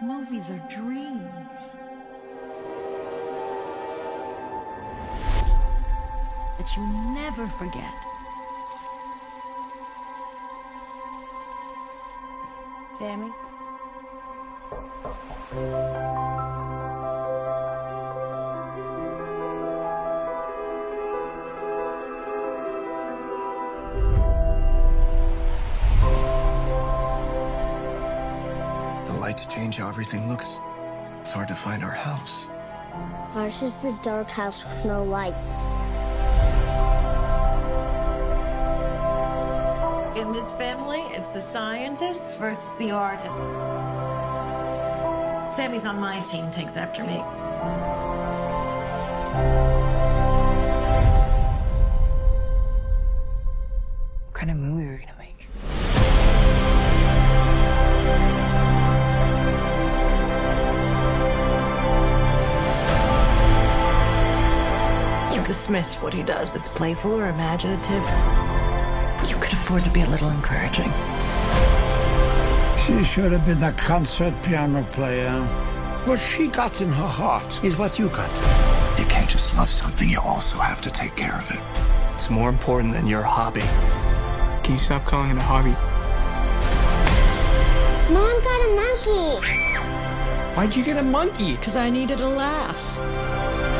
Movies are dreams. That you never forget. Sammy? The lights change how everything looks. It's hard to find our house. Ours is the dark house with no lights. In this family, it's the scientists versus the artists. Sammy's on my team, takes after me. What he does. It's playful or imaginative. You could afford to be a little encouraging. She should have been a concert piano player. What she got in her heart is what you got. You can't just love something, you also have to take care of it. It's more important than your hobby. Can you stop calling it a hobby? Mom got a monkey. Why'd you get a monkey? Because I needed a laugh.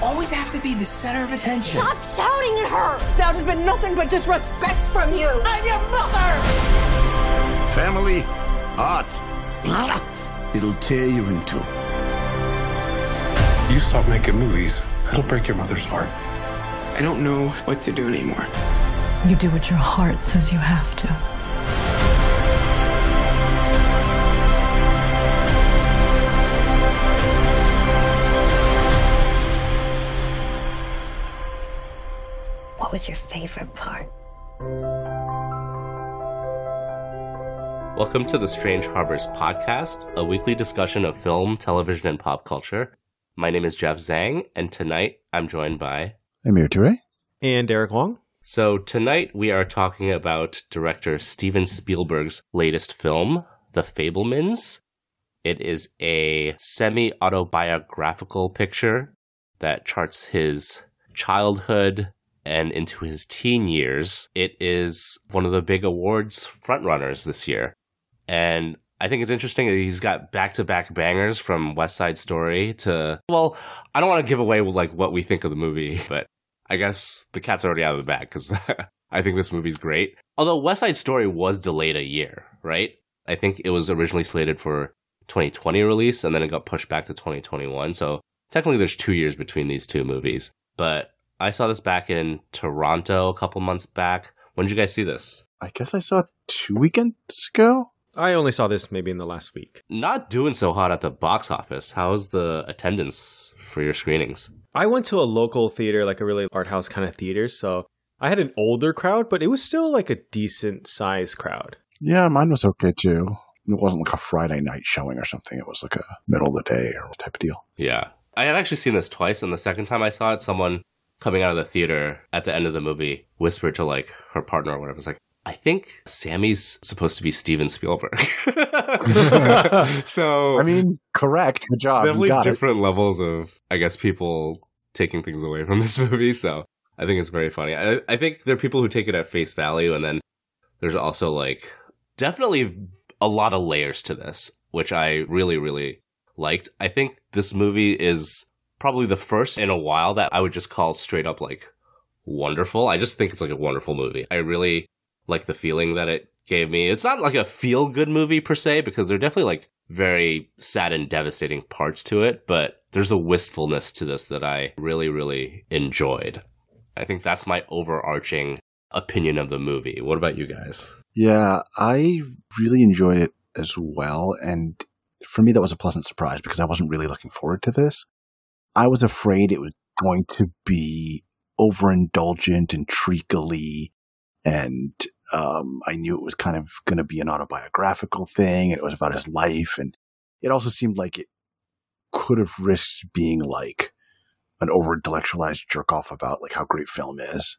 You always have to be the center of attention. Stop shouting at her. That has been nothing but disrespect from you. I'm your mother! Family, art. It'll tear you in two. You stop making movies, it'll break your mother's heart. I don't know what to do anymore. You do what your heart says you have to. What was your favorite part? Welcome to the Strange Harbors podcast, a weekly discussion of film, television, and pop culture. My name is Jeff Zhang, and tonight I'm joined by. Amir Toure. And Derek Wong. So, tonight we are talking about director Steven Spielberg's latest film, The Fabelmans. It is a semi autobiographical picture that charts his childhood and into his teen years. It is one of the big awards frontrunners this year. And I think it's interesting that he's got back to back bangers from West Side Story to, well, I don't want to give away like what we think of the movie, but I guess the cat's already out of the bag because I think this movie's great. Although West Side Story was delayed a year, right? I think it was originally slated for 2020 release and then it got pushed back to 2021. So technically there's two years between these two movies. But I saw this back in Toronto a couple months back. When did you guys see this? I guess I saw it two weekends ago. I only saw this maybe in the last week. Not doing so hot at the box office. How's the attendance for your screenings? I went to a local theater, like a really art house kind of theater, so I had an older crowd, but it was still like a decent size crowd. Yeah, mine was okay too. It wasn't like a Friday night showing or something. It was like a middle of the day or type of deal. Yeah. I had actually seen this twice, and the second time I saw it, someone coming out of the theater at the end of the movie whispered to like her partner or whatever. It's like, I think Sammy's supposed to be Steven Spielberg. so I mean, correct. Good job. Definitely got it. different levels of, I guess, people taking things away from this movie. So I think it's very funny. I, I think there are people who take it at face value, and then there's also like definitely a lot of layers to this, which I really, really liked. I think this movie is probably the first in a while that I would just call straight up like wonderful. I just think it's like a wonderful movie. I really like the feeling that it gave me. It's not like a feel good movie per se, because there are definitely like very sad and devastating parts to it, but there's a wistfulness to this that I really, really enjoyed. I think that's my overarching opinion of the movie. What about you guys? Yeah, I really enjoyed it as well. And for me, that was a pleasant surprise because I wasn't really looking forward to this. I was afraid it was going to be overindulgent and treacly. And um, I knew it was kind of going to be an autobiographical thing. It was about his life. And it also seemed like it could have risked being like an over intellectualized jerk off about like how great film is.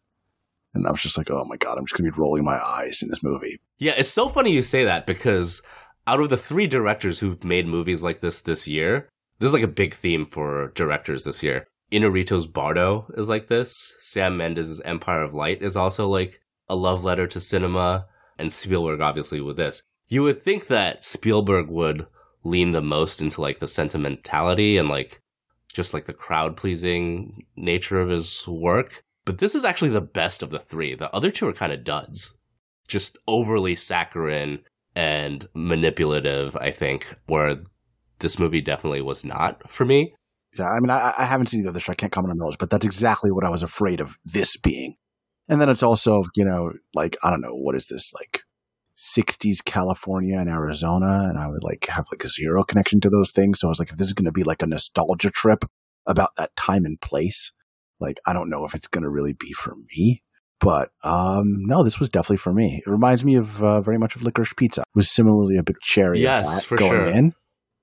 And I was just like, oh my God, I'm just going to be rolling my eyes in this movie. Yeah, it's so funny you say that because out of the three directors who've made movies like this this year, this is like a big theme for directors this year. Inarritu's Bardo is like this. Sam Mendes' Empire of Light is also like a love letter to cinema, and Spielberg obviously with this. You would think that Spielberg would lean the most into like the sentimentality and like just like the crowd pleasing nature of his work. But this is actually the best of the three. The other two are kind of duds. Just overly saccharine and manipulative, I think, where this movie definitely was not for me. Yeah, I mean, I, I haven't seen the other, so I can't comment on those, but that's exactly what I was afraid of this being. And then it's also, you know, like, I don't know, what is this, like 60s California and Arizona? And I would like have like a zero connection to those things. So I was like, if this is going to be like a nostalgia trip about that time and place, like, I don't know if it's going to really be for me. But um, no, this was definitely for me. It reminds me of uh, very much of Licorice Pizza. It was similarly a bit cherry. Yes, for going sure. in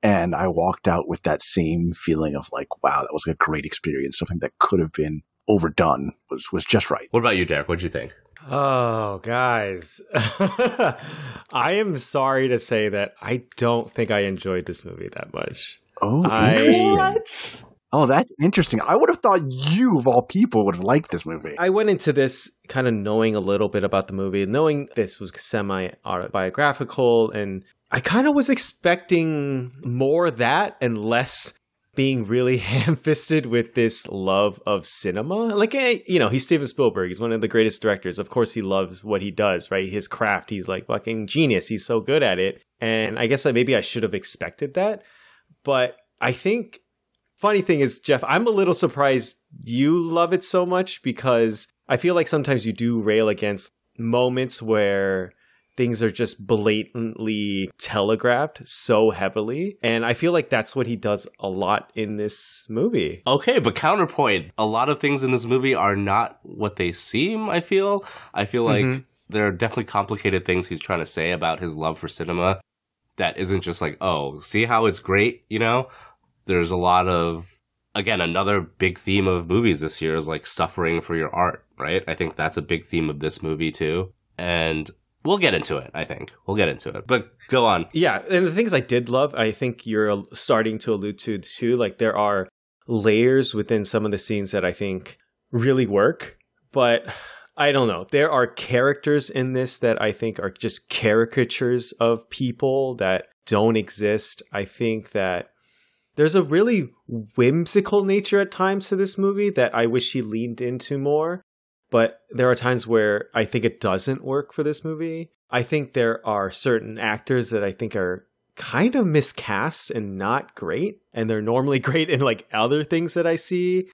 and I walked out with that same feeling of like, wow, that was a great experience. Something that could have been overdone was was just right. What about you, Derek? What'd you think? Oh, guys. I am sorry to say that I don't think I enjoyed this movie that much. Oh, I- What? Oh, that's interesting. I would have thought you, of all people, would have liked this movie. I went into this kind of knowing a little bit about the movie, knowing this was semi autobiographical, and I kind of was expecting more that and less being really ham fisted with this love of cinema. Like, eh, you know, he's Steven Spielberg. He's one of the greatest directors. Of course, he loves what he does, right? His craft. He's like fucking genius. He's so good at it. And I guess that maybe I should have expected that. But I think funny thing is, Jeff, I'm a little surprised you love it so much because I feel like sometimes you do rail against moments where things are just blatantly telegraphed so heavily. And I feel like that's what he does a lot in this movie. Okay, but counterpoint. A lot of things in this movie are not what they seem, I feel. I feel like Mhm. there are definitely complicated things he's trying to say about his love for cinema that isn't just like, oh, see how it's great, you know? There's a lot of again, another big theme of movies this year is like suffering for your art, right? I think that's a big theme of this movie too. And we'll get into it, I think. We'll get into it. But go on. Yeah, and the things I did love, I think you're starting to allude to too. Like there are layers within some of the scenes that I think really work, but I don't know. There are characters in this that I think are just caricatures of people that don't exist. I think that there's a really whimsical nature at times to this movie that I wish he leaned into more. But there are times where I think it doesn't work for this movie. I think there are certain actors that I think are kind of miscast and not great. And they're normally great in like other things that I see.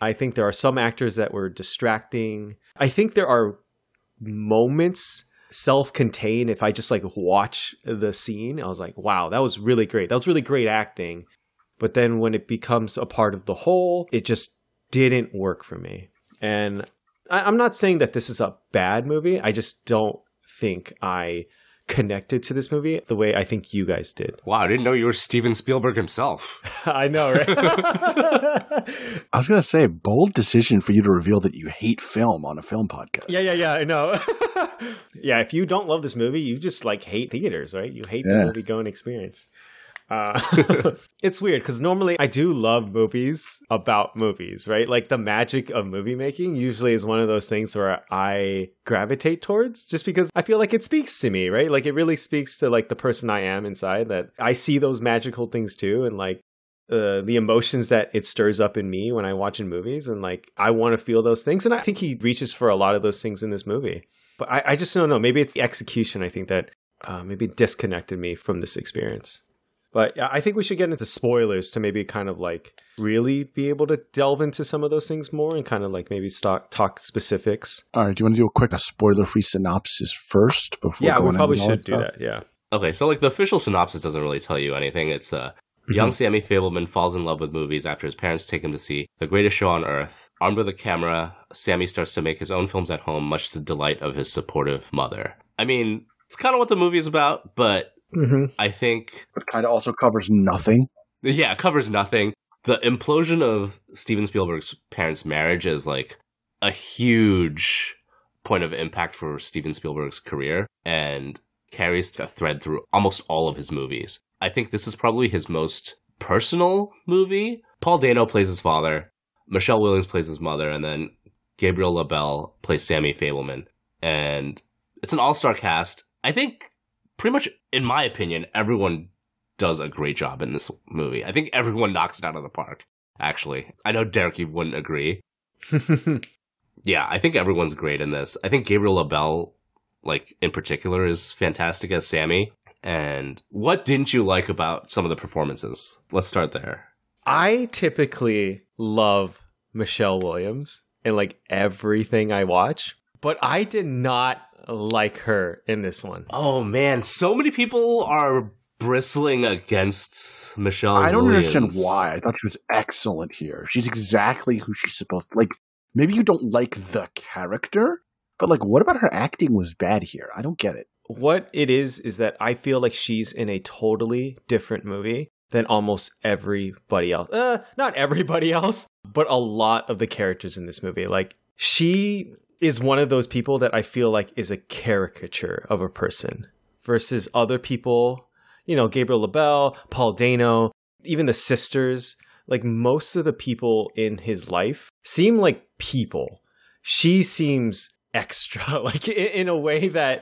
I think there are some actors that were distracting. I think there are moments self-contained if i just like watch the scene i was like wow that was really great that was really great acting but then when it becomes a part of the whole it just didn't work for me and I, i'm not saying that this is a bad movie i just don't think i connected to this movie the way i think you guys did Wow, I didn't know you were Steven Spielberg himself. i know right I was going to say, bold decision for you to reveal that you hate film on a film podcast. Yeah, yeah, yeah. I know. yeah, if you don't love this movie, you just like hate theaters, right? You hate Yeah. the movie going experience. Uh, it's weird because normally I do love movies about movies, right? Like the magic of movie making usually is one of those things where I gravitate towards just because I feel like it speaks to me, right? Like it really speaks to like the person I am inside that I see those magical things too. And like uh, the emotions that it stirs up in me when I watch in movies, and like I want to feel those things, and I think he reaches for a lot of those things in this movie. But I, I just don't know. Maybe it's the execution. I think that uh, maybe disconnected me from this experience. But yeah, I think we should get into spoilers to maybe kind of like really be able to delve into some of those things more and kind of like maybe stock, talk specifics. All right, do you want to do a quick a spoiler free synopsis first? Before yeah, we going probably into all should do that. Yeah. Okay, so like the official synopsis doesn't really tell you anything. It's uh, young Sammy Fabelman falls in love with movies after his parents take him to see the greatest show on earth. Armed with a camera, Sammy starts to make his own films at home, much to the delight of his supportive mother. I mean, it's kind of what the movie's about, but Mm-hmm. I think But kind of also covers nothing. yeah, it covers nothing. The implosion of Steven Spielberg's parents' marriage is like a huge point of impact for Steven Spielberg's career. And carries a thread through almost all of his movies. I think this is probably his most personal movie. Paul Dano plays his father, Michelle Williams plays his mother, and then Gabriel LaBelle plays Sammy Fabelman. And it's an all star cast. I think, pretty much, in my opinion, everyone does a great job in this movie. I think everyone knocks it out of the park, actually. I know Derek, you wouldn't agree. yeah, I think everyone's great in this. I think Gabriel LaBelle, like, in particular, is fantastic as Sammy. And what didn't you like about some of the performances? Let's start there. I typically love Michelle Williams in like everything I watch, but I did not like her in this one. Oh man, so many people are bristling against Michelle. I don't Williams. understand why. I thought she was excellent here. She's exactly who she's supposed to like. Maybe you don't like the character, but like, what about her acting was bad here? I don't get it. What it is is that I feel like she's in a totally different movie than almost everybody else. Uh, not everybody else, but a lot of the characters in this movie. Like she is one of those people that I feel like is a caricature of a person versus other people, you know, Gabriel LaBelle, Paul Dano, even the sisters, like most of the people in his life seem like people. She seems extra, like in a way that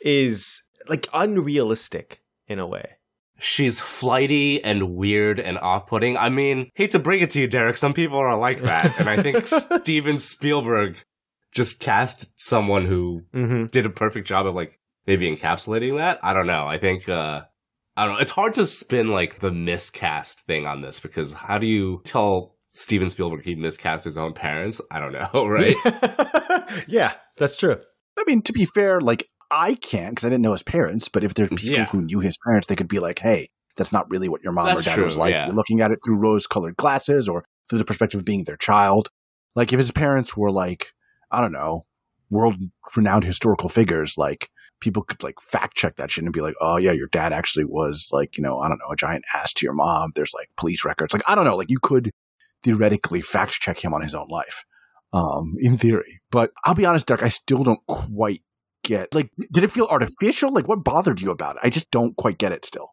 is like unrealistic in a way. She's flighty and weird and off putting. I mean, hate to bring it to you, Derek, some people are like that. and I think Steven Spielberg just cast someone who mm-hmm. did a perfect job of like maybe encapsulating that. I don't know. I think uh I don't know. It's hard to spin like the miscast thing on this because how do you tell Steven Spielberg he miscast his own parents? I don't know, right? yeah, that's true. I mean, to be fair, like I can't because I didn't know his parents, but if there's people Yeah. who knew his parents, they could be like, hey, that's not really what your mom That's or dad true, was like. yeah. You're looking at it through rose colored glasses or through the perspective of being their child. Like if his parents were like, I don't know, world renowned historical figures, like people could like fact check that shit and be like, oh yeah, your dad actually was like, you know, I don't know, a giant ass to your mom. There's like police records. Like, I don't know, like you could theoretically fact check him on his own life. Um, in theory. But I'll be honest, Dark, I still don't quite get like did it feel artificial? Like what bothered you about it? I just don't quite get it still.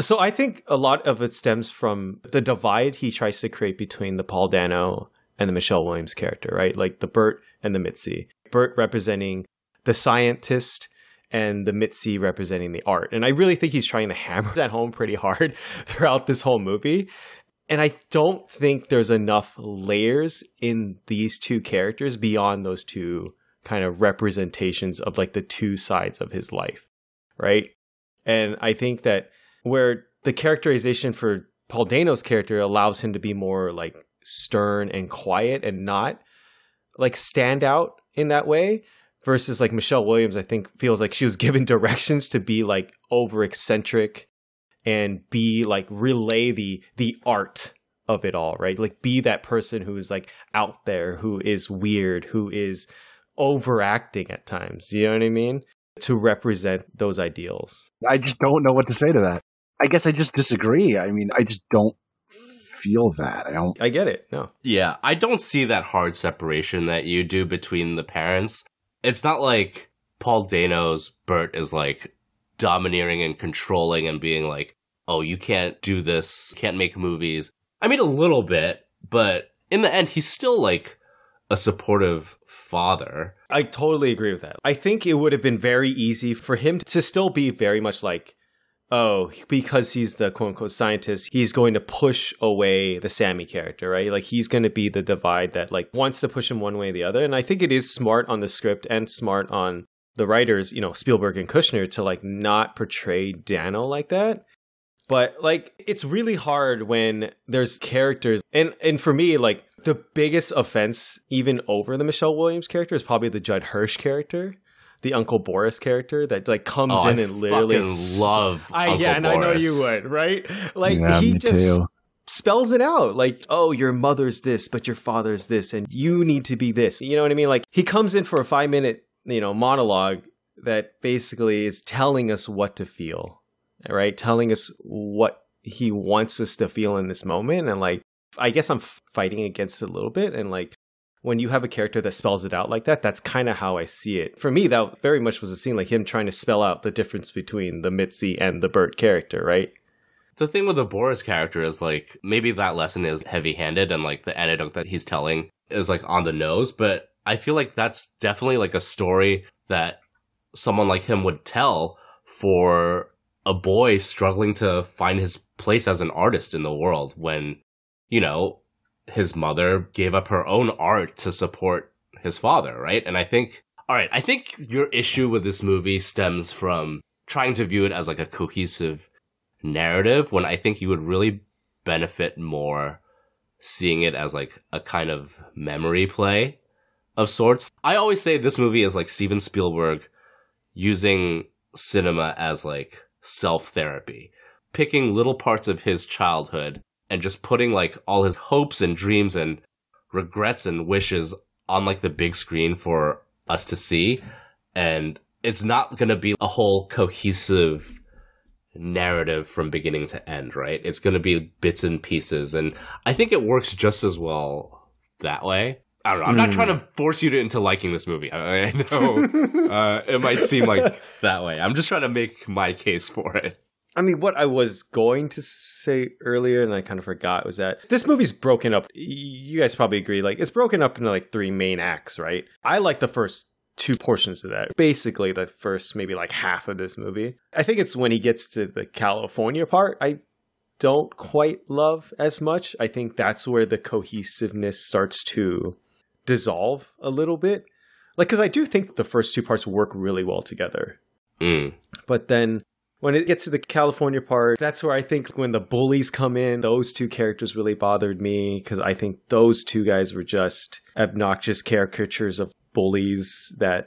So I think a lot of it stems from the divide he tries to create between the Paul Dano and the Michelle Williams character, right? Like the Bert and the Mitzi. Bert representing the scientist and the Mitzi representing the art. And I really think he's trying to hammer that home pretty hard throughout this whole movie. And I don't think there's enough layers in these two characters beyond those two kind of representations of like the two sides of his life, right? And I think that where the characterization for Paul Dano's character allows him to be more like stern and quiet and not like stand out in that way versus like Michelle Williams I think feels like she was given directions to be like over eccentric and be like relay the the art of it all right like be that person who is like out there who is weird who is overacting at times you know what i mean to represent those ideals I just don't know what to say to that. I guess I just disagree. I mean, I just don't feel that. I don't i get it no Yeah, I don't see that hard separation that you do between the parents. It's not like Paul Dano's Bert is like domineering and controlling and being like, "Oh, you can't do this, can't make movies." I mean, a little bit, but in the end, he's still like a supportive father. I totally agree with that. I think it would have been very easy for him to still be very much like, oh, because he's the quote unquote scientist, he's going to push away the Sammy character, right? Like he's going to be the divide that like wants to push him one way or the other. And I think it is smart on the script and smart on the writers, you know, Spielberg and Kushner to like not portray Dano like that. But like it's really hard when there's characters and and for me like the biggest offense even over the Michelle Williams character is probably the Judd Hirsch character, the Uncle Boris character that like comes Oh, in I and literally fucking love I Uncle yeah, and I know you would, right? Like Yeah, he me just too. spells it out like, "Oh, your mother's this, but your father's this and you need to be this." You know what I mean? Like he comes in for a 5-minute, you know, monologue that basically is telling us what to feel, right? Telling us what he wants us to feel in this moment and like I guess I'm fighting against it a little bit and like when you have a character that spells it out like that, that's kind of how I see it. For me, that very much was a scene like him trying to spell out the difference between the Mitzi and the Bert character, right? The thing with the Boris character is like maybe that lesson is heavy handed and like the anecdote that he's telling is like on the nose, but I feel like that's definitely like a story that someone like him would tell for a boy struggling to find his place as an artist in the world when, you know, his mother gave up her own art to support his father, right? And I think, all right, I think your issue with this movie stems from trying to view it as like a cohesive narrative when I think you would really benefit more seeing it as like a kind of memory play of sorts. I always say this movie is like Steven Spielberg using cinema as like self therapy, picking little parts of his childhood and just putting like all his hopes and dreams and regrets and wishes on like the big screen for us to see. And it's not going to be a whole cohesive narrative from beginning to end, right? It's going to be bits and pieces. And I think it works just as well that way. I don't know. I'm mm. not trying to force you to, into liking this movie. I, I know uh, it might seem like that way. I'm just trying to make my case for it. I mean, what I was going to say earlier, and I kind of forgot, was that this movie's broken up. You guys probably agree. Like, it's broken up into like three main acts, right? I like the first two portions of that. Basically, the first maybe like half of this movie. I think it's when he gets to the California part. I don't quite love as much. I think that's where the cohesiveness starts to dissolve a little bit. Like, because I do think the first two parts work really well together. Mm. But then when it gets to the California part, that's where I think when the bullies come in, those two characters really bothered me because I think those two guys were just obnoxious caricatures of bullies that,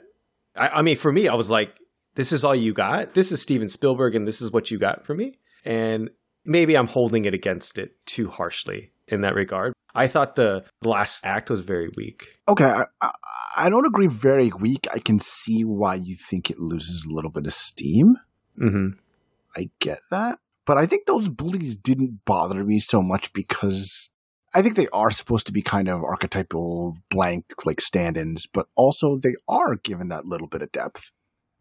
I, I, mean, for me, I was like, this is all you got? This is Steven Spielberg and this is what you got for me? And maybe I'm holding it against it too harshly in that regard. I thought the last act was very weak. Okay, I, I, I don't agree very weak. I can see why you think it loses a little bit of steam. Mm-hmm. I get that. But I think those bullies didn't bother me so much because I think they are supposed to be kind of archetypal blank like stand-ins, but also they are given that little bit of depth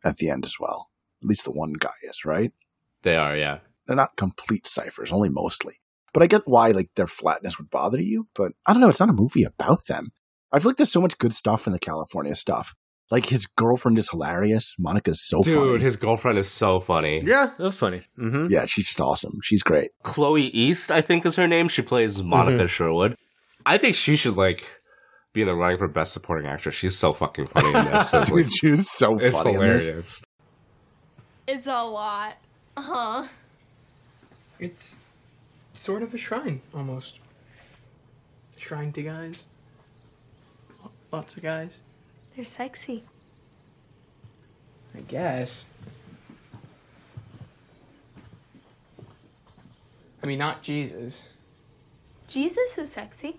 at the end as well. At least the one guy is, right? They are, yeah. They're not complete ciphers, only mostly. But I get why like their flatness would bother you, but I don't know, it's not a movie about them. I feel like there's so much good stuff in the California stuff. Like his girlfriend is hilarious. Monica's so Dude, funny. Dude, his girlfriend is so funny. Yeah, that's funny. Mm-hmm. Yeah, she's just awesome. She's great. Chloe East, I think is her name. She plays Monica mm-hmm. Sherwood. I think she should like be in the running for best supporting actress. She's so fucking funny in this. It's like, she's so funny. it's funny. hilarious. It's a lot. Huh? It's sort of a shrine, almost. Shrine to guys. Lots of guys. They're sexy. I guess. I mean, not Jesus. Jesus is sexy.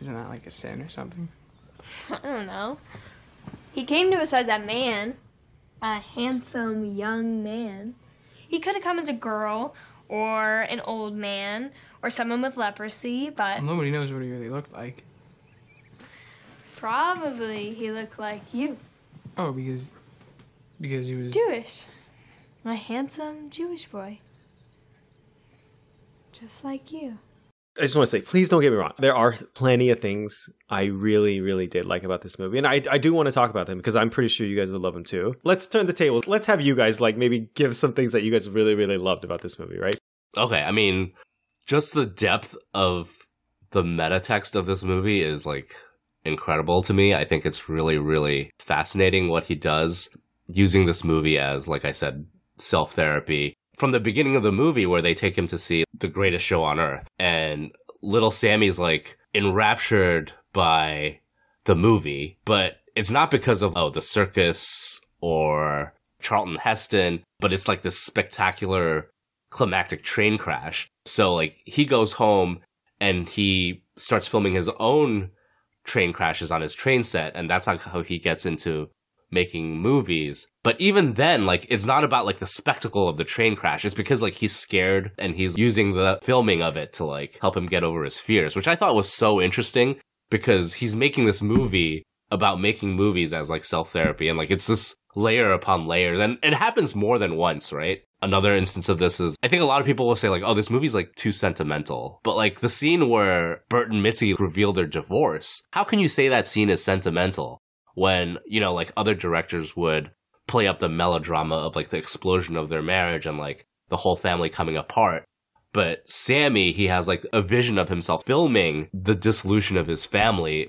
Isn't that like a sin or something? I don't know. He came to us as a man, a handsome young man. He could have come as a girl or an old man or someone with leprosy, but. Well, nobody knows what he really looked like. Probably he looked like you. Oh, because because he was Jewish. A handsome Jewish boy. Just like you. I just want to say, please don't get me wrong. There are plenty of things I really, really did like about this movie. And I, I do want to talk about them because I'm pretty sure you guys would love them too. Let's turn the tables. Let's have you guys like maybe give some things that you guys really, really loved about this movie, right? Okay. I mean, just the depth of the meta text of this movie is like incredible to me. I think it's really, really fascinating what he does using this movie as, like I said, self therapy. From the beginning of the movie, where they take him to see the greatest show on earth, and little Sammy's like enraptured by the movie, but it's not because of, oh, the circus or Charlton Heston, but it's like this spectacular climactic train crash. So, like, he goes home and he starts filming his own train crashes on his train set, and that's how he gets into making movies. But even then, like, it's not about like the spectacle of the train crash. It's because like he's scared and he's using the filming of it to like help him get over his fears, which I thought was so interesting. because he's making this movie about making movies as like self therapy and like it's this layer upon layer and it happens more than once right? Another instance of this is i think a lot of people will say like oh this movie's like too sentimental. But like the scene where bert and mitzi reveal their divorce how can you say that scene is sentimental when you know like other directors would play up the melodrama of like the explosion of their marriage and like the whole family coming apart? But sammy he has like a vision of himself filming the dissolution of his family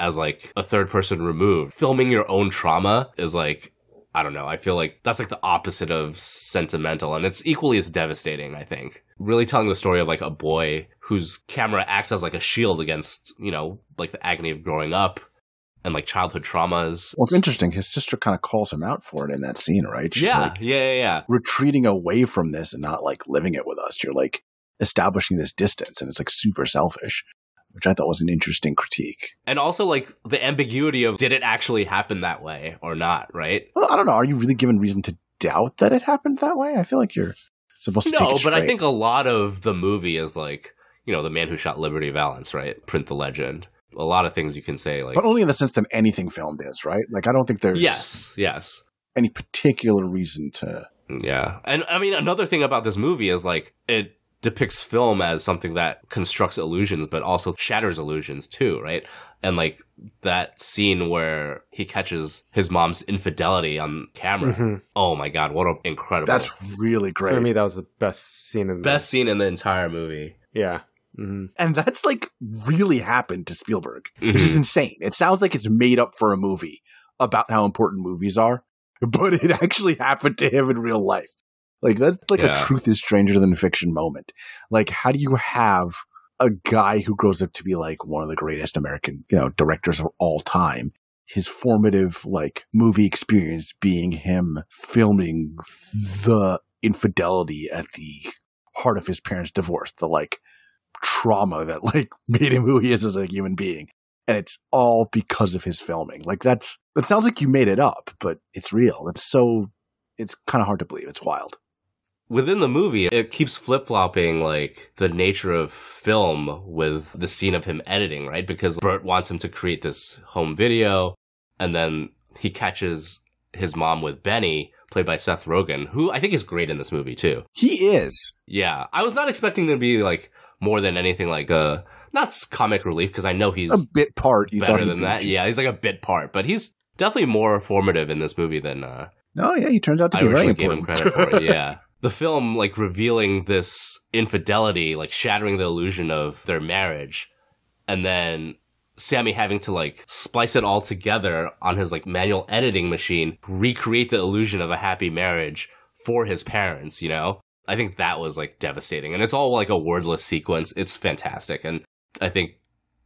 as like a third person removed. Filming your own trauma is like I don't know. I feel like that's like the opposite of sentimental and it's equally as devastating, I think. Really telling the story of like a boy whose camera acts as like a shield against, you know, like the agony of growing up and like childhood traumas. Well, it's interesting. His sister kind of calls him out for it in that scene, right? She's yeah, like yeah, yeah, yeah. retreating away from this and not like living it with us. You're like establishing this distance and it's like super selfish which I thought was an interesting critique. And also, like, the ambiguity of did it actually happen that way or not, right? Well, I don't know. Are you really given reason to doubt that it happened that way? I feel like you're supposed to no, but. I think a lot of the movie is like, you know, the man who shot Liberty Valance, right? Print the legend. A lot of things you can say, like, but only in the sense that anything filmed is, right? Like, I don't think there's yes, yes, any particular reason to. yeah. And I mean, another thing about this movie is like it depicts film as something that constructs illusions, but also shatters illusions too, right? And like that scene where he catches his mom's infidelity on camera. Mhm. Oh my god, what an incredible! That's really great. For me, that was the best scene in the best scene in the entire movie. Yeah. hmm And that's like really happened to Spielberg, which Mhm. is insane. It sounds like it's made up for a movie about how important movies are, but it actually happened to him in real life. Like that's like Yeah. a truth is stranger than fiction moment. Like how do you have a guy who grows up to be like one of the greatest American, you know, directors of all time? His formative like movie experience being him filming the infidelity at the heart of his parents' divorce, the like trauma that like made him who he is as a human being. And it's all because of his filming. Like that's it sounds like you made it up, but it's real. It's so it's kind of hard to believe. It's wild. Within the movie, it keeps flip flopping like the nature of film with the scene of him editing, right? Because Bert wants him to create this home video, and then he catches his mom with Benny, played by Seth Rogen, who I think is great in this movie too. He is. Yeah, I was not expecting to be like more than anything like a not comic relief because I know he's A bit part. You better than that. just- Yeah, he's like a bit part, but he's definitely more formative in this movie than uh, No, yeah, he turns out to I be very originally gave him important. credit for it. Yeah. The film, like, revealing this infidelity, like, shattering the illusion of their marriage, and then Sammy having to, like, splice it all together on his, like, manual editing machine, recreate the illusion of a happy marriage for his parents, you know? I think that was, like, devastating. And it's all, like, a wordless sequence. It's fantastic. And I think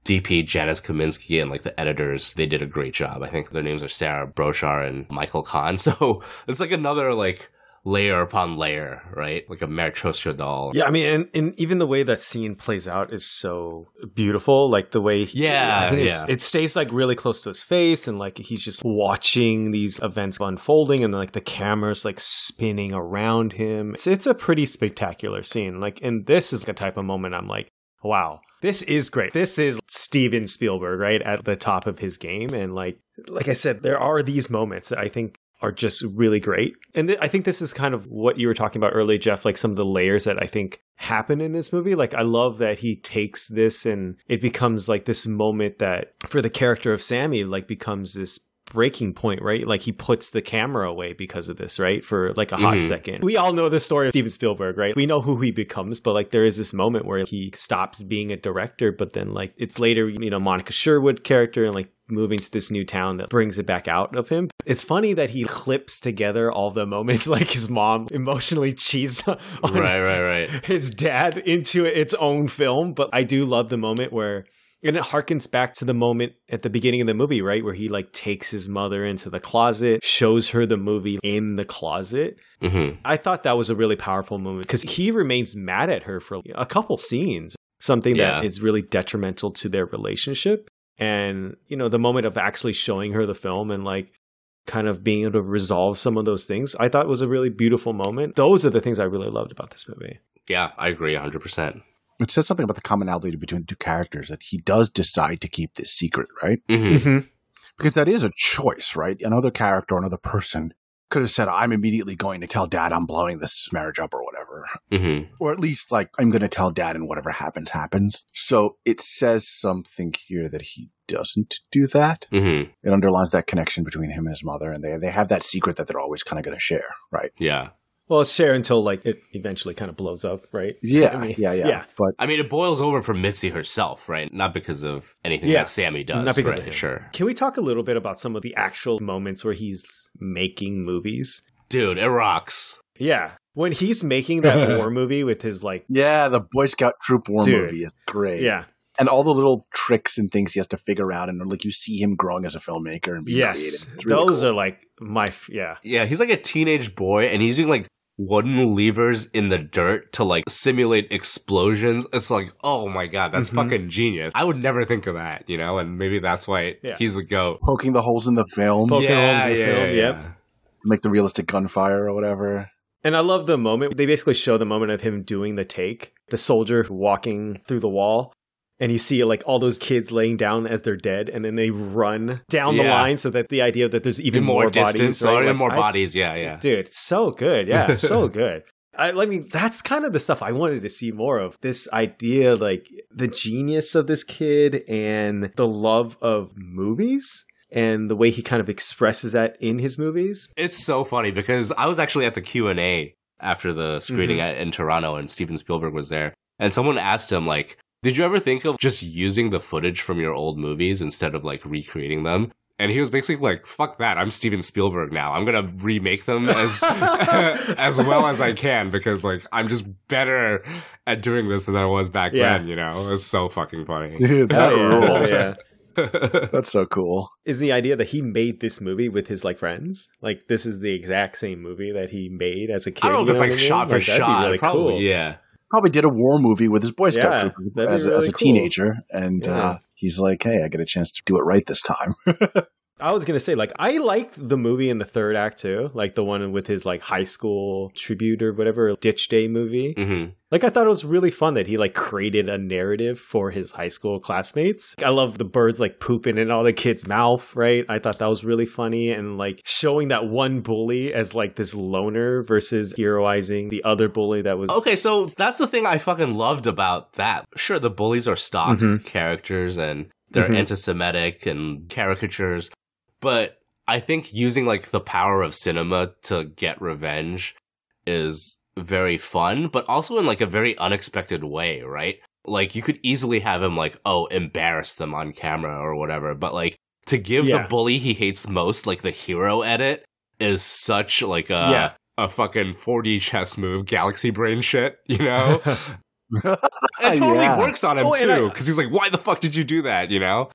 DP Janusz Kaminski and like the editors, they did a great job. I think their names are Sarah Broshar and Michael Kahn. So it's like another like layer upon layer, right? Like a Matryoshka doll. Yeah, I mean, and, and even the way that scene plays out is so beautiful. Like the way, Yeah, I yeah. it stays like really close to his face, and like he's just watching these events unfolding, and like the camera's like spinning around him. It's, it's a pretty spectacular scene. Like, and this is a type of moment I'm like, wow, this is great. This is Steven Spielberg, right at the top of his game, and like, like I said, there are these moments that I think are just really great. And th- I think this is kind of what you were talking about earlier, Jeff, like some of the layers that I think happen in this movie. Like, I love that he takes this and it becomes like this moment that for the character of Sammy, like, becomes this breaking point, right? Like, he puts the camera away because of this, right? For like a hot Mhm. second. We all know the story of Steven Spielberg, right? We know who he becomes, but like, there is this moment where he stops being a director, but then like, it's later, you know, Monica Sherwood character and like, moving to this new town that brings it back out of him. It's funny that he clips together all the moments like his mom emotionally cheats on Right, right, right. his dad into its own film. But I do love the moment where and it harkens back to the moment at the beginning of the movie, right? Where he like takes his mother into the closet, shows her the movie in the closet. hmm I thought that was a really powerful moment because he remains mad at her for a couple scenes, something Yeah. that is really detrimental to their relationship. And, you know, the moment of actually showing her the film and like kind of being able to resolve some of those things, I thought was a really beautiful moment. Those are the things I really loved about this movie. Yeah, I agree 100%. It says something about the commonality between the two characters that he does decide to keep this secret, right? Mm-hmm. Mhm. Because that is a choice, right? Another character, another person could have said, I'm immediately going to tell dad I'm blowing this marriage up or whatever. Mm-hmm. Or at least, like, I'm going to tell dad and whatever happens, happens. So it says something here that he doesn't do that. Mm-hmm. It underlines that connection between him and his mother, and they, they have that secret that they're always kind of going to share, right? Yeah. Well, share until like it eventually kind of blows up, right? Yeah, I mean, yeah, yeah, yeah. But I mean, it boils over for Mitzi herself, right? Not because of anything Yeah. that Sammy does. Not because right? of him. Sure. Can we talk a little bit about some of the actual moments where he's making movies? Dude, it rocks. Yeah. When he's making that war movie with his like yeah, the Boy Scout Troop War Dude. movie is great. Yeah. And all the little tricks and things he has to figure out, and like you see him growing as a filmmaker and being Yes. creative. Really Those cool. are like my yeah. Yeah, he's like a teenage boy and he's doing like wooden levers in the dirt to like simulate explosions. It's like, oh my god, that's Mhm. fucking genius. I would never think of that, you know, and maybe that's why Yeah. he's the goat. poking the holes in the film, Poking yeah, holes in the yeah, film, yeah, yep. yeah. like the realistic gunfire or whatever. And I love the moment. They basically show the moment of him doing the take. The soldier walking through the wall. And you see like all those kids laying down as they're dead, and then they run down the line so that the idea that there's even more, more, distance, bodies, right? Like, more I- bodies, yeah, yeah. Dude, so good. Yeah, so good. I, I mean, that's kind of the stuff I wanted to see more of. This idea, like the genius of this kid and the love of movies and the way he kind of expresses that in his movies. It's so funny because I was actually at the Q and A after the screening Mhm. at, in Toronto, and Steven Spielberg was there, and someone asked him like, "Did you ever think of just using the footage from your old movies instead of like recreating them?" And he was basically like, "Fuck that! I'm Steven Spielberg now. I'm gonna remake them as as well as I can because like I'm just better at doing this than I was back Yeah. then. You know, it's so fucking funny. Dude, that rules. yeah. That's so cool. Is the idea that he made this movie with his like friends? Like this is the exact same movie that he made as a kid. I don't know if it's like I mean? shot for Like, that'd be shot. really Probably, cool. yeah. Probably did a war movie with his Boy Scout Yeah, troop as, a- as a cool. teenager, and Yeah. uh, he's like, "Hey, I get a chance to do it right this time." I was gonna say, like, I liked the movie in the third act too, like the one with his like high school tribute or whatever ditch day movie. hmm Like, I thought it was really fun that he like created a narrative for his high school classmates. I love the birds like pooping in all the kids' mouth, right? I thought that was really funny and like showing that one bully as like this loner versus heroizing the other bully that was Okay, so that's the thing I fucking loved about that. Sure, the bullies are stock Mhm. characters and they're Mhm. anti-Semitic and caricatures, but I think using like the power of cinema to get revenge is very fun, but also in like a very unexpected way, right? Like you could easily have him like, oh, embarrass them on camera or whatever, but like to give Yeah. the bully he hates most like the hero edit is such like a Yeah. a fucking 4D chess move, galaxy brain shit, you know? it totally Yeah. works on him Oh, too, because he's like, "Why the fuck did you do that?" You know,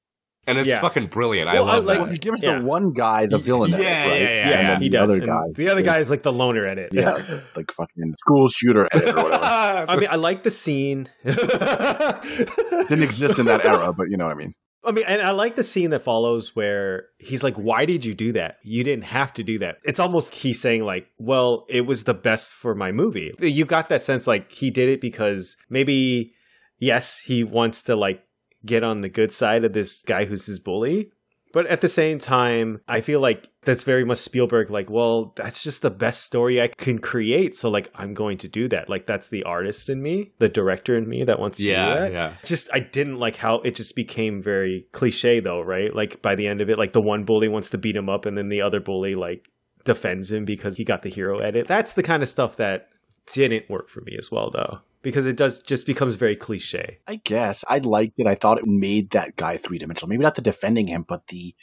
and it's Yeah. fucking brilliant. Well, I love I like- that. Well, he gives Yeah. the one guy the villain, edit, Yeah, right? yeah, yeah, and yeah. then he the does. other And guy, the other guy is like the loner at it. yeah, like fucking school shooter edit or whatever. I mean, I like the scene. Didn't exist in that era, but you know what I mean. I mean, and I like the scene that follows where he's like, "Why did you do that? You didn't have to do that." It's almost he's saying like, "Well, it was the best for my movie." You got that sense like he did it because maybe, yes, he wants to like get on the good side of this guy who's his bully. But at the same time, I feel like that's very much Spielberg. Like, well, that's just the best story I can create. So, like, I'm going to do that. Like, that's the artist in me, the director in me that wants to do yeah, that yeah. just I didn't like how it just became very cliche though, right? Like by the end of it, like the one bully wants to beat him up and then the other bully like defends him because he got the hero edit. That's the kind of stuff that didn't work for me as well though. Because it does just becomes very cliche. I guess I liked it. I thought it made that guy three dimensional. Maybe not the defending him, but the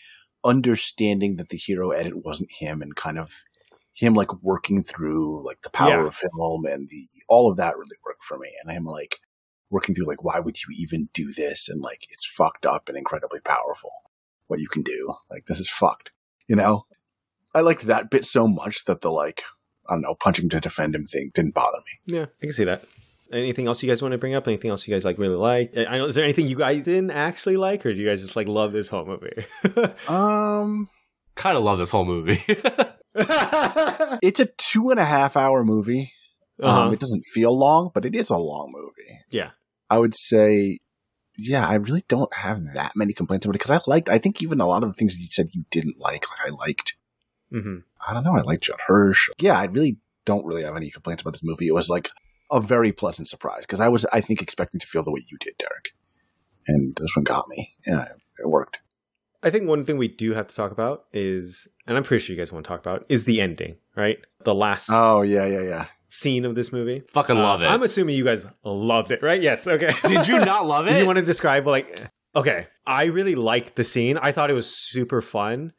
understanding that the hero edit wasn't him, and kind of him like working through like the power Yeah. of film and the all of that really worked for me. And I'm like working through like why would you even do this? And like it's fucked up and incredibly powerful what you can do. Like this is fucked. You know, I liked that bit so much that the like I don't know punching to defend him thing didn't bother me. Yeah, I can see that. Anything else you guys want to bring up? Anything else you guys like really like? I know. Is there anything you guys didn't actually like, or do you guys just like love this whole movie? Um. Kind of love this whole movie. It's a two and a half hour movie. Uh-huh. Um, it doesn't feel long, but it is a long movie. yeah, I would say, yeah, I really don't have that many complaints about it because I liked. I think even a lot of the things that you said you didn't like, like I liked. Mm-hmm. I don't know. I like Judd Hirsch. Yeah, I really don't really have any complaints about this movie. It was like a very pleasant surprise because I was, I think, expecting to feel the way you did, Derek, and this one got me. Yeah, it worked. I think one thing we do have to talk about is, and I'm pretty sure you guys want to talk about, is the ending, right? The last. Oh yeah, yeah, yeah. Scene of this movie. Fucking love Uh, it. I'm assuming you guys loved it, right? Yes. Okay. Did you not love it? you want to describe like? Okay, I really liked the scene. I thought it was super fun,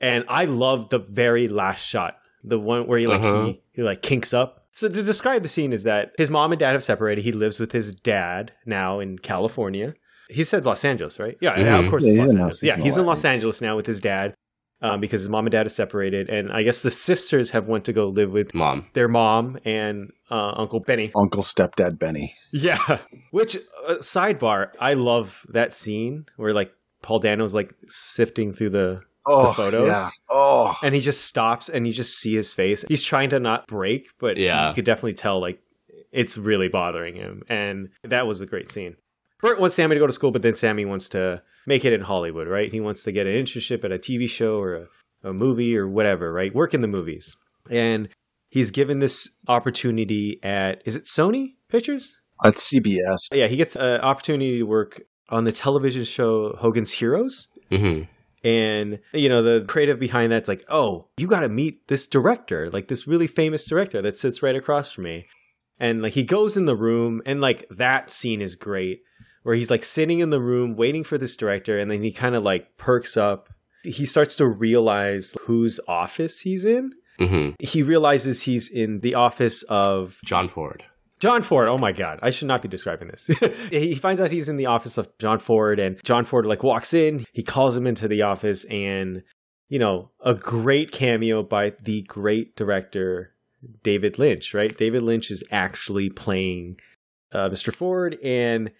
and I love the very last shot, the one where he like Uh-huh. he, he like kinks up. So to describe the scene is that his mom and dad have separated. He lives with his dad now in California. He said Los Angeles, right? Yeah, yeah of Mhm. course. Yeah, he's Los in Angeles. Los- yeah, he's in Los Angeles now with his dad um, because his mom and dad are separated, and I guess the sisters have went to go live with Mom. their mom and uh, Uncle Benny. Uncle stepdad Benny. Yeah. Which uh, sidebar, I love that scene where like Paul Dano's like sifting through the, the photos. yeah. Oh, And he just stops and you just see his face. He's trying to not break, but Yeah. you could definitely tell like it's really bothering him. And that was a great scene. Burt wants Sammy to go to school, but then Sammy wants to make it in Hollywood, right? He wants to get an internship at a TV show or a, a movie or whatever, right? Work in the movies. And he's given this opportunity at, is it Sony Pictures? at CBS. Yeah, he gets an opportunity to work on the television show Hogan's Heroes. hmm And, you know, the creative behind that's like, oh, you got to meet this director, like this really famous director that sits right across from me. And like he goes in the room, and like that scene is great, where he's like sitting in the room waiting for this director, and then he kind of like perks up. He starts to realize whose office he's in. hmm He realizes he's in the office of John Ford. John Ford. Oh my God. I should not be describing this. he finds out he's in the office of John Ford, and John Ford like walks in. He calls him into the office, and you know, a great cameo by the great director David Lynch. Right? David Lynch is actually playing uh, Mr. Ford, and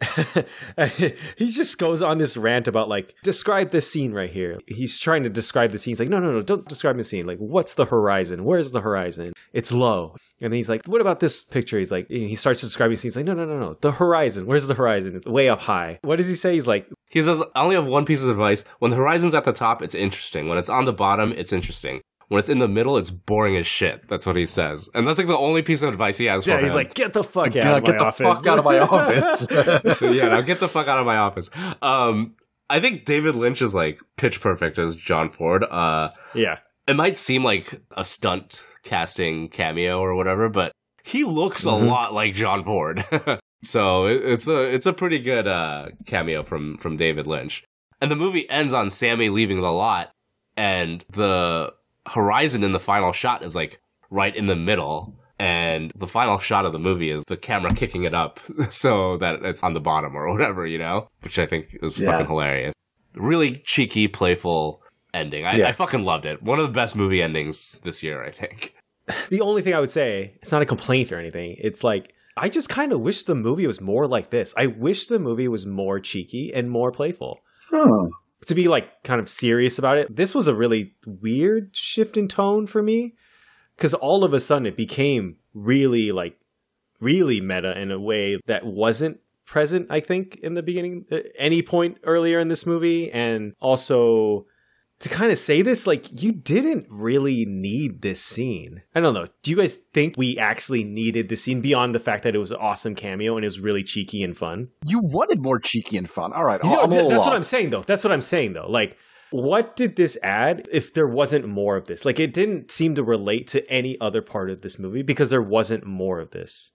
he just goes on this rant about like describe this scene right here. He's trying to describe the scene. He's like, no, no, no, don't describe the scene. Like, what's the horizon? Where's the horizon? It's low. And he's like, what about this picture? He's like, he starts describing the scene. He's like, no, no, no, no, the horizon. Where's the horizon? It's way up high. What does he say? He's like, He says, I only have one piece of advice. When the horizon's at the top, it's interesting. When it's on the bottom, it's interesting. When it's in the middle, it's boring as shit. That's what he says. And that's like the only piece of advice he has for yeah, him. he's like, get the fuck Get, out of get my the office. fuck out of my office. yeah, now get the fuck out of my office. Um, I think David Lynch is like pitch perfect as John Ford. Uh, yeah. it might seem like a stunt casting cameo or whatever, but he looks Mhm. a lot like John Ford. so it, it's a it's a pretty good uh, cameo from from David Lynch. And the movie ends on Sammy leaving the lot, and the horizon in the final shot is like right in the middle. And the final shot of the movie is the camera kicking it up so that it's on the bottom or whatever, you know? Which I think is Yeah. fucking hilarious. Really cheeky, playful ending. I, Yeah. I fucking loved it. One of the best movie endings this year, I think. the only thing I would say, it's not a complaint or anything. It's like I just kind of wish the movie was more like this. I wish the movie was more cheeky and more playful. Huh. To be like kind of serious about it, this was a really weird shift in tone for me because all of a sudden it became really like really meta in a way that wasn't present i think in the beginning at any point earlier in this movie and also to kind of say this like you didn't really need this scene i don't know do you guys think we actually needed this scene beyond the fact that it was an awesome cameo and it was really cheeky and fun You wanted more cheeky and fun. All right, you know, th- that's what. I'm saying, though. That's what I'm saying, though. Like, what did this add if there wasn't more of this? Like, it didn't seem to relate to any other part of this movie because there wasn't more of this.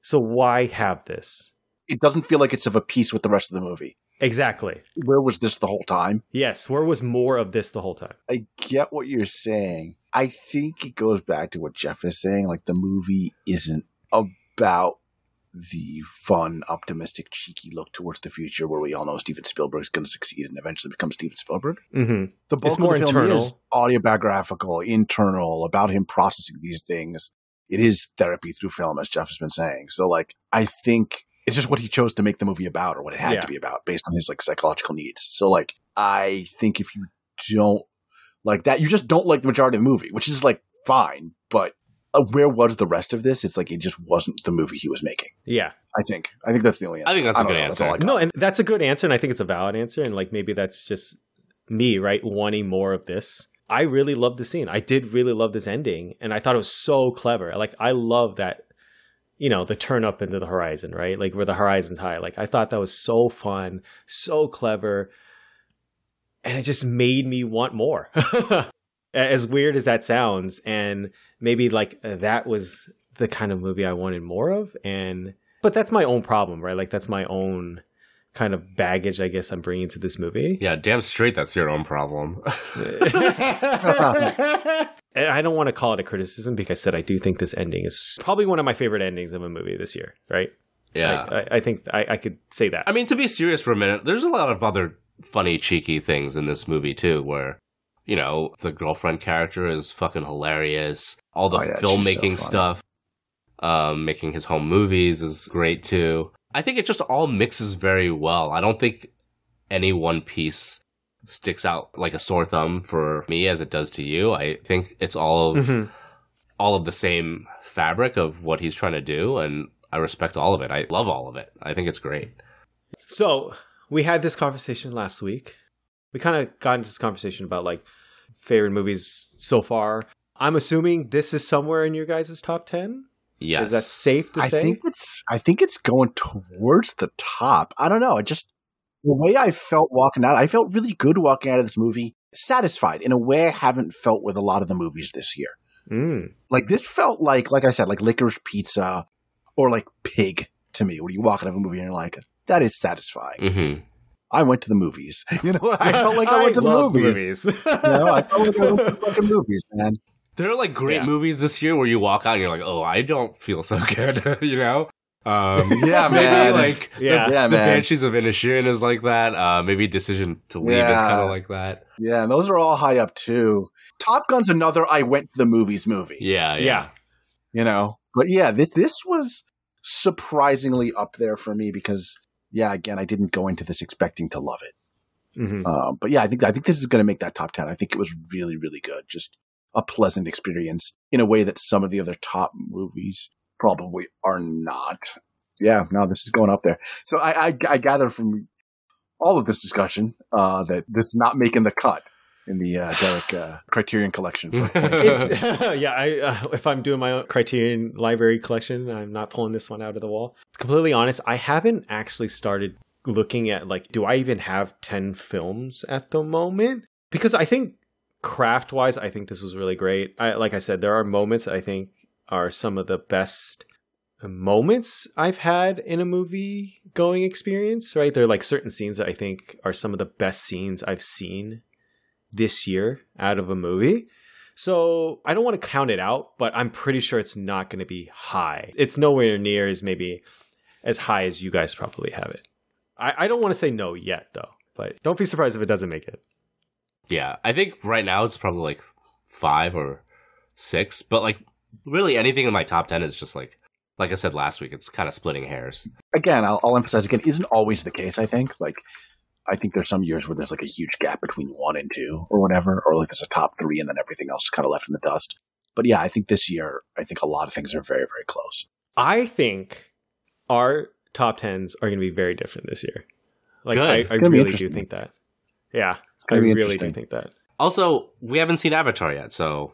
So why have this? It doesn't feel like it's of a piece with the rest of the movie. Exactly. Where was this the whole time? Yes. Where was more of this the whole time? I get what you're saying. I think it goes back to what Jeff is saying. Like the movie isn't about the fun, optimistic, cheeky look towards the future where we all know Steven Spielberg is going to succeed and eventually become Steven Spielberg. Mm-hmm. The bulk It's more of the film internal. is autobiographical, internal, about him processing these things. It is therapy through film, as Jeff has been saying. So, like, I think it's just what he chose to make the movie about, or what it had Yeah. to be about, based on his like psychological needs. So, like, I think if you don't like that, you just don't like the majority of the movie, which is like fine. But uh, where was the rest of this? It's like it just wasn't the movie he was making. Yeah. I think. I think that's the only answer. I think that's a good know. answer. all I got. No, and that's a good answer, and I think it's a valid answer, and like maybe that's just me, right, wanting more of this. I really loved the scene. I did really love this ending, and I thought it was so clever. Like I love that, you know, the turn up into the horizon, right? Like where the horizon's high. Like I thought that was so fun, so clever, and it just made me want more. as weird as that sounds, and maybe like uh, that was the kind of movie I wanted more of, and but that's my own problem, right? Like that's my own kind of baggage, I guess I'm bringing to this movie. Yeah, damn straight, that's your own problem. And I don't want to call it a criticism because I said I do think this ending is probably one of my favorite endings of a movie this year, right? yeah. Like, I, I think I, I could say that. I mean, to be serious for a minute, there's a lot of other funny, cheeky things in this movie too, where you know the girlfriend character is fucking hilarious. All the Oh, yeah, filmmaking so stuff, um, making his home movies is great too. I think it just all mixes very well. I don't think any one piece sticks out like a sore thumb for me as it does to you. I think it's all of Mhm. all of the same fabric of what he's trying to do, and I respect all of it. I love all of it. I think it's great. So we had this conversation last week. We kind of got into this conversation about like favorite movies so far. I'm assuming this is somewhere in your guys' top ten. Yes, Is that safe to I say? think it's I think it's going towards the top. I don't know. It just the way I felt walking out, I felt really good walking out of this movie, satisfied in a way I haven't felt with a lot of the movies this year. Mm. Like this felt like, like I said, like licorice pizza or like pig to me. When you walk out of a movie and you're like, that is satisfying. hmm I went to the movies. You know, I felt like I, went to the love movies. You know, I felt like I went to the fucking movies, man. There are like great Yeah. movies this year where you walk out and you're like, oh, I don't feel so good, you know? Um, Yeah, maybe man. like Yeah. the, Yeah, the man. Banshees of Inisherin is like that. Uh, maybe Decision to Leave is Yeah. kind of like that. Yeah, and those are all high up too. Top Gun's another I went to the movies movie. Yeah, yeah. Yeah. you know. But yeah, this this was surprisingly up there for me because yeah, again, I didn't go into this expecting to love it. Mhm. Um, but yeah, I think I think this is going to make that top ten. I think it was really really good, just a pleasant experience in a way that some of the other top movies probably are not. Yeah, no, this is going up there. So I I, I gather from all of this discussion uh, that this is not making the cut in the uh, Derek uh, Criterion collection. For It's, yeah, I, uh, if I'm doing my own Criterion library collection, I'm not pulling this one out of the wall. Completely honest, I haven't actually started looking at like, do I even have ten films at the moment? Because I think craft wise, I think this was really great. I, like I said, there are moments that I think are some of the best moments I've had in a movie going experience. Right, there are like certain scenes that I think are some of the best scenes I've seen this year out of a movie. So I don't want to count it out, but I'm pretty sure it's not going to be high. It's nowhere near as maybe as high as you guys probably have it. I, I don't want to say no yet though, but don't be surprised if it doesn't make it. Yeah, I think right now it's probably like five or six, but like really anything in my top ten is just like, like I said last week, it's kind of splitting hairs. again, I'll, I'll emphasize again, isn't always the case. I think like I think there's some years where there's like a huge gap between one and two or whatever, or like there's a top three and then everything else is kind of left in the dust. But yeah, I think this year, I think a lot of things are very, very close. I think our top tens are going to be very different this year. Like Good. I, I It's gonna be really do think that. Yeah, I really do think that. Also, we haven't seen Avatar yet, so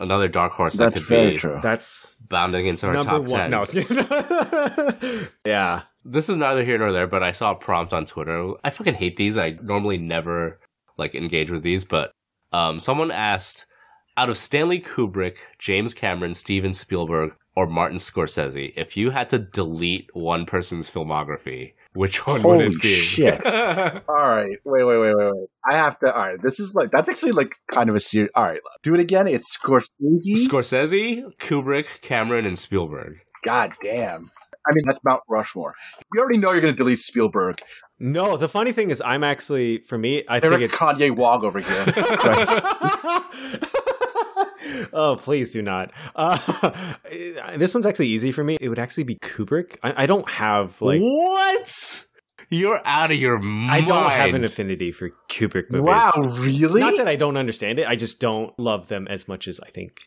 another dark horse that That's could very be true. That's bounding into our top one. ten. No, yeah. this is neither here nor there, but I saw a prompt on Twitter. I fucking hate these. I normally never like engage with these, but um, someone asked out of Stanley Kubrick, James Cameron, Steven Spielberg, or Martin Scorsese, if you had to delete one person's filmography, which one would Holy it be? shit. All right, wait, wait, wait, wait, wait. I have to. All right, this is like that's actually like kind of a serious. All right, do it again. It's Scorsese. Scorsese, Kubrick, Cameron, and Spielberg. God damn. I mean, that's Mount Rushmore. We already know you're going to delete Spielberg. No, the funny thing is, I'm actually for me. I Eric think it's Kanye Wog over here. Oh, please do not. Uh, this one's actually easy for me. It would actually be Kubrick. I, I don't have like what? You're out of your mind. I don't have an affinity for Kubrick movies. Wow, really? Not that I don't understand it. I just don't love them as much as I think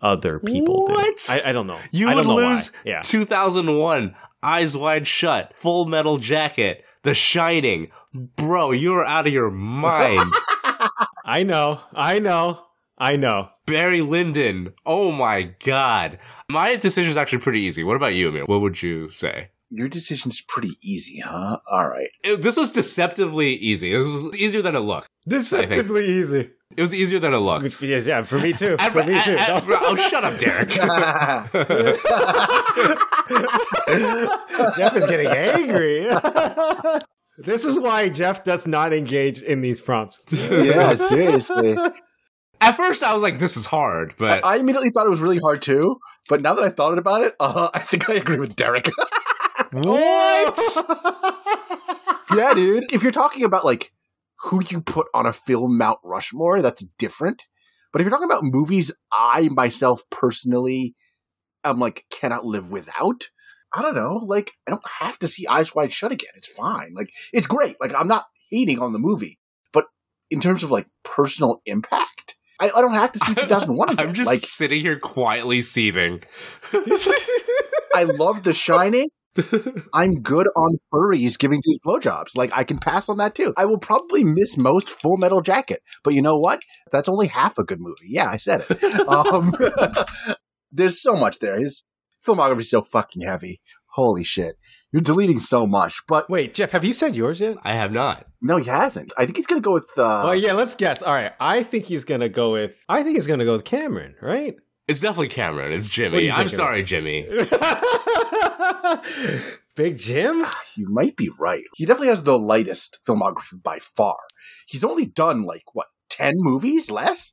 other people do. What? I, I don't know. You I would know lose Yeah. 2001, Eyes Wide Shut, Full Metal Jacket, The Shining. Bro, you're out of your mind. I know. I know. I know. Barry Lyndon. Oh my god. My decision is actually pretty easy. What about you, Amir? What would you say? Your decision's pretty easy, huh? All right. It- this was deceptively easy. This was easier than it looked. Deceptively easy. It was easier than it looked. Yes, yeah, for me too. And- For me too. and- and- oh, shut up, Derek. Jeff is getting angry. this is why Jeff does not engage in these prompts. yeah, seriously. At first, I was like, "This is hard," but I immediately thought it was really hard too. But now that I thought about it, uh, I think I agree with Derek. what? yeah, dude. If you're talking about like who you put on a film Mount Rushmore, that's different. But if you're talking about movies I myself personally am like cannot live without, I don't know. Like I don't have to see Eyes Wide Shut again. It's fine. Like it's great. Like I'm not hating on the movie, but in terms of like personal impact, I, I don't have to see 2001 again. I'm just like sitting here quietly seething. I love The Shining. I'm good on furries giving these blowjobs. Like I can pass on that too. I will probably miss most Full Metal Jacket, but you know what? That's only half a good movie. Yeah, I said it. um, there's so much there. His filmography is so fucking heavy. Holy shit! You're deleting so much. But Wait, Jeff, have you said yours yet? I have not. no, he hasn't. I think he's gonna go with. Uh, Oh yeah, let's guess. All right, I think he's gonna go with. I think he's gonna go with Cameron, right? It's definitely Cameron. It's Jimmy. I'm sorry, Jimmy. Big Jim. You might be right. He definitely has the lightest filmography by far. He's only done like what ten movies, less,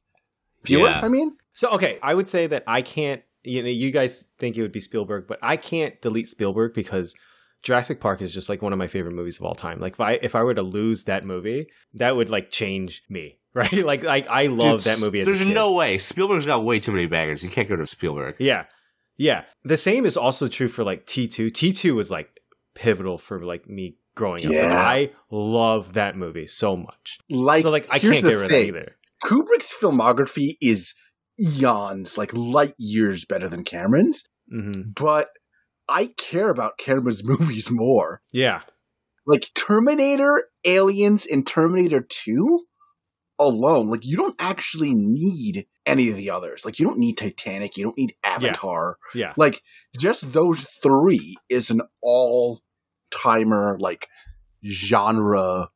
fewer. Yeah. I mean, So okay, I would say that I can't. You know, you guys think it would be Spielberg, but I can't delete Spielberg because Jurassic Park is just like one of my favorite movies of all time. Like if I if I were to lose that movie, that would like change me, right? Like like I love Dude, that movie. As a There's kid. no way. Spielberg's got way too many bangers. You can't go to Spielberg. Yeah. Yeah. The same is also true for like T2. T2 was like pivotal for like me growing up. Like, Yeah. I love that movie so much. like, so like I can't the get rid of thing. it either. Kubrick's filmography is eons, like light years better than Cameron's, hmm but I care about Cameron's movies more. Yeah. Like Terminator, Aliens, and Terminator 2 alone, like you don't actually need any of the others. Like you don't need Titanic, you don't need Avatar. Yeah. Like just those three is an all timer like genre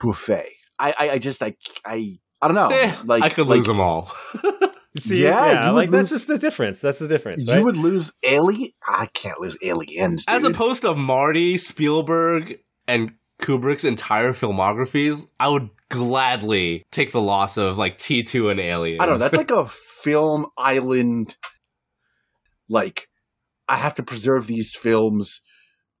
buffet. I, I, I just I I I don't know. Eh, like I could like, lose them all. See, Yeah, yeah, you would like that's just the difference. That's the difference. You right? would lose Alien. I can't lose Aliens. Dude. As opposed to Marty, Spielberg, and Kubrick's entire filmographies, I would gladly take the loss of like T2 and Aliens. I don't know. That's like a film island. Like, I have to preserve these films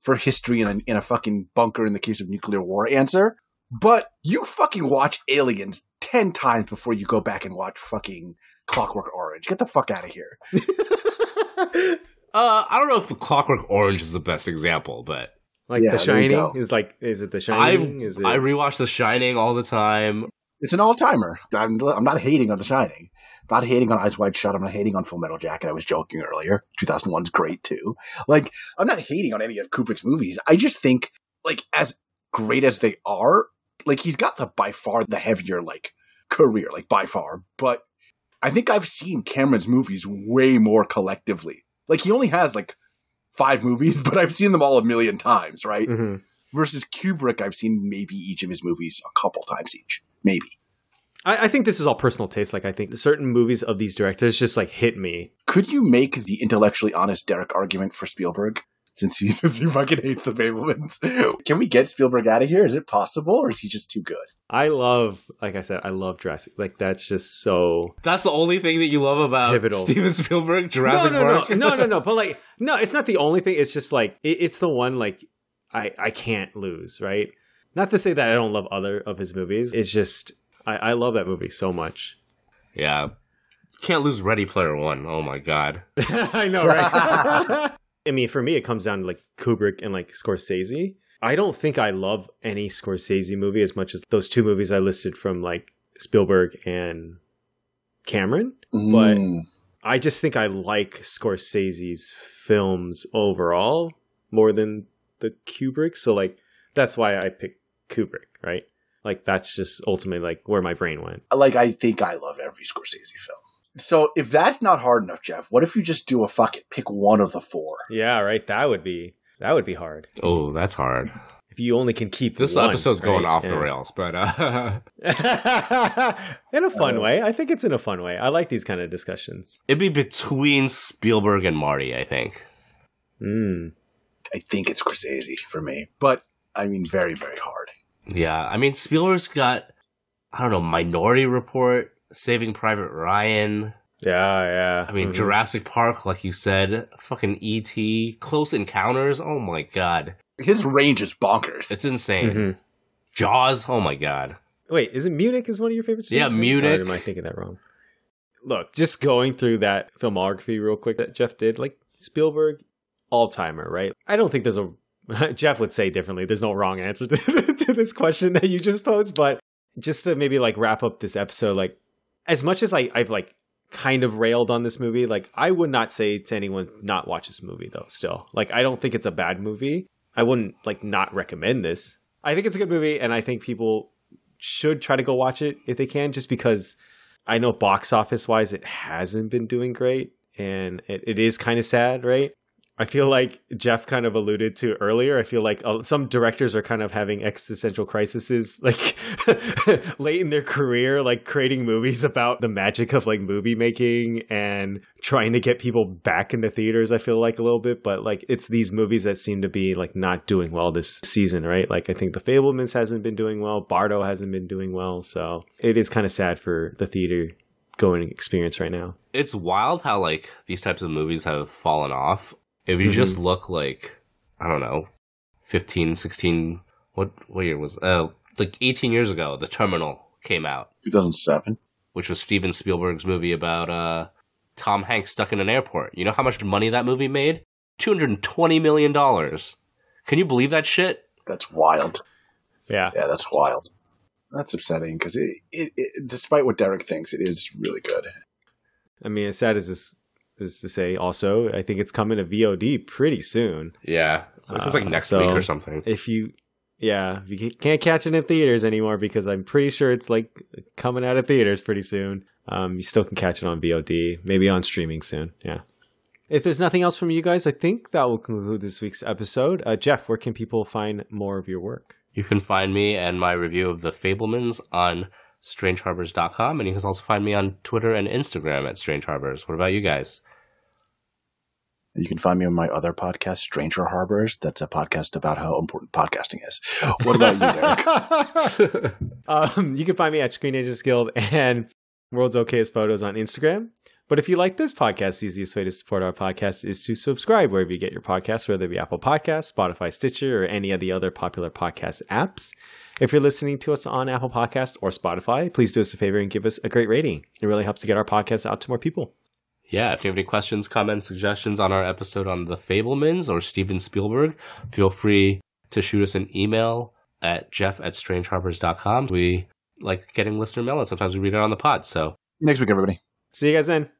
for history in a, in a fucking bunker in the case of nuclear war answer. But you fucking watch Aliens 10 times before you go back and watch fucking Clockwork Orange. Get the fuck out of here. Uh, I don't know if the Clockwork Orange is the best example, but like Yeah, The Shining is like is it The I Shining? is it I rewatch The Shining all the time. It's an all timer. I'm, I'm not hating on The Shining. I'm not hating on Eyes Wide Shut. I'm not hating on Full Metal Jacket. I was joking earlier. 2001's great too. Like, I'm not hating on any of Kubrick's movies. I just think, like, as great as they are, like, he's got the by far the heavier, like, career, like, by far. But I think I've seen Cameron's movies way more collectively. Like, he only has, like, five movies, but I've seen them all a million times, right? Mhm. Versus Kubrick, I've seen maybe each of his movies a couple times each. Maybe. I, I think this is all personal taste. Like I think certain movies of these directors just like hit me. Could you make the intellectually honest Derek argument for Spielberg? Since he, since he fucking hates the Fabelmans. Can we get Spielberg out of here? Is it possible, or is he just too good? I love, like I said, I love Jurassic. Like that's just so That's the only thing that you love about Pivotal. Steven Spielberg, Jurassic no, no, Park. No, no, no, no. But like, no, it's not the only thing. It's just like it, it's the one like I I can't lose. Right. Not to say that I don't love other of his movies. It's just I, I love that movie so much. Yeah. Can't lose Ready Player One. Oh my god. I know, right? I mean, for me, it comes down to like Kubrick and like Scorsese. I don't think I love any Scorsese movie as much as those two movies I listed from like Spielberg and Cameron. But Mm. I just think I like Scorsese's films overall more than the Kubrick. So like that's why I picked Kubrick, right? Like that's just ultimately like where my brain went. Like I think I love every Scorsese film. So if that's not hard enough, Jeff, what if you just do a fuck it, pick one of the four? Yeah, right. That would be that would be hard. Oh, that's hard. If you only can keep This one, episode's going right? off the rails, but uh, in a fun way. I think it's in a fun way. I like these kind of discussions. it'd be between Spielberg and Marty, I think. Mm. I think it's Scorsese for me, but I mean, very, very hard. Yeah, I mean Spielberg's got I don't know Minority Report, Saving Private Ryan. Yeah, yeah. I mean Mhm. Jurassic Park, like you said, fucking E.T., Close Encounters. Oh my god, His range is bonkers. it's insane. Mhm. Jaws. Oh my god. Wait, is it Munich is one of your favorites? Yeah, too? Munich. Or am I thinking that wrong? Look, just going through that filmography real quick that Jeff did, like Spielberg, all timer, right? I don't think there's a Jeff would say differently. There's no wrong answer to, to this question that you just posed, but just to maybe like wrap up this episode, like as much as I, I've like kind of railed on this movie, like I would not say to anyone not watch this movie though. Still, like I don't think it's a bad movie. I wouldn't like not recommend this. I think it's a good movie, and I think people should try to go watch it if they can, just because I know box office wise it hasn't been doing great, and it, it is kind of sad, right? I feel like Jeff kind of alluded to earlier. I feel like uh, some directors are kind of having existential crises, like late in their career, like creating movies about the magic of like movie making and trying to get people back into theaters. I feel like a little bit, but like it's these movies that seem to be like not doing well this season, right? Like I think The Fabelmans hasn't been doing well, Bardo hasn't been doing well, so it is kind of sad for the theater going experience right now. It's wild how like these types of movies have fallen off. If you just look like I don't know, 15, 16, what what year was uh like 18 years ago, The Terminal came out, 2007. which was Steven Spielberg's movie about uh Tom Hanks stuck in an airport. You know how much money that movie made? 220 million dollars. Can you believe that shit? That's wild. Yeah. Yeah, that's wild. That's upsetting because it, it, it, despite what Derek thinks, it is really good. I mean, as sad as this is to say, also, I think it's coming to VOD pretty soon. Yeah. It's like, it's like Uh, next so week or something. If you, yeah, if you can't catch it in theaters anymore because I'm pretty sure it's like coming out of theaters pretty soon. Um, you still can catch it on VOD, maybe on streaming soon. Yeah. If there's nothing else from you guys, I think that will conclude this week's episode. Uh, Jeff, where can people find more of your work? You can find me and my review of The Fabelmans on strangeharbors.com, and you can also find me on Twitter and Instagram at strangeharbors What about you guys? You can find me on my other podcast, Stranger Harbors. That's a podcast about how important podcasting is. What about you, Derek? um, you can find me at Screen Agents Guild and World's Okayest Photos on Instagram. But if you like this podcast, the easiest way to support our podcast is to subscribe wherever you get your podcasts, whether it be Apple Podcasts, Spotify, Stitcher, or any of the other popular podcast apps. If you're listening to us on Apple Podcasts or Spotify, please do us a favor and give us a great rating. It really helps to get our podcast out to more people. Yeah, if you have any questions, comments, suggestions on our episode on The Fabelmans or Steven Spielberg, feel free to shoot us an email at jeff at strangeharbors.com. We like getting listener mail, and sometimes we read it on the pod. So Next week, everybody. See you guys then.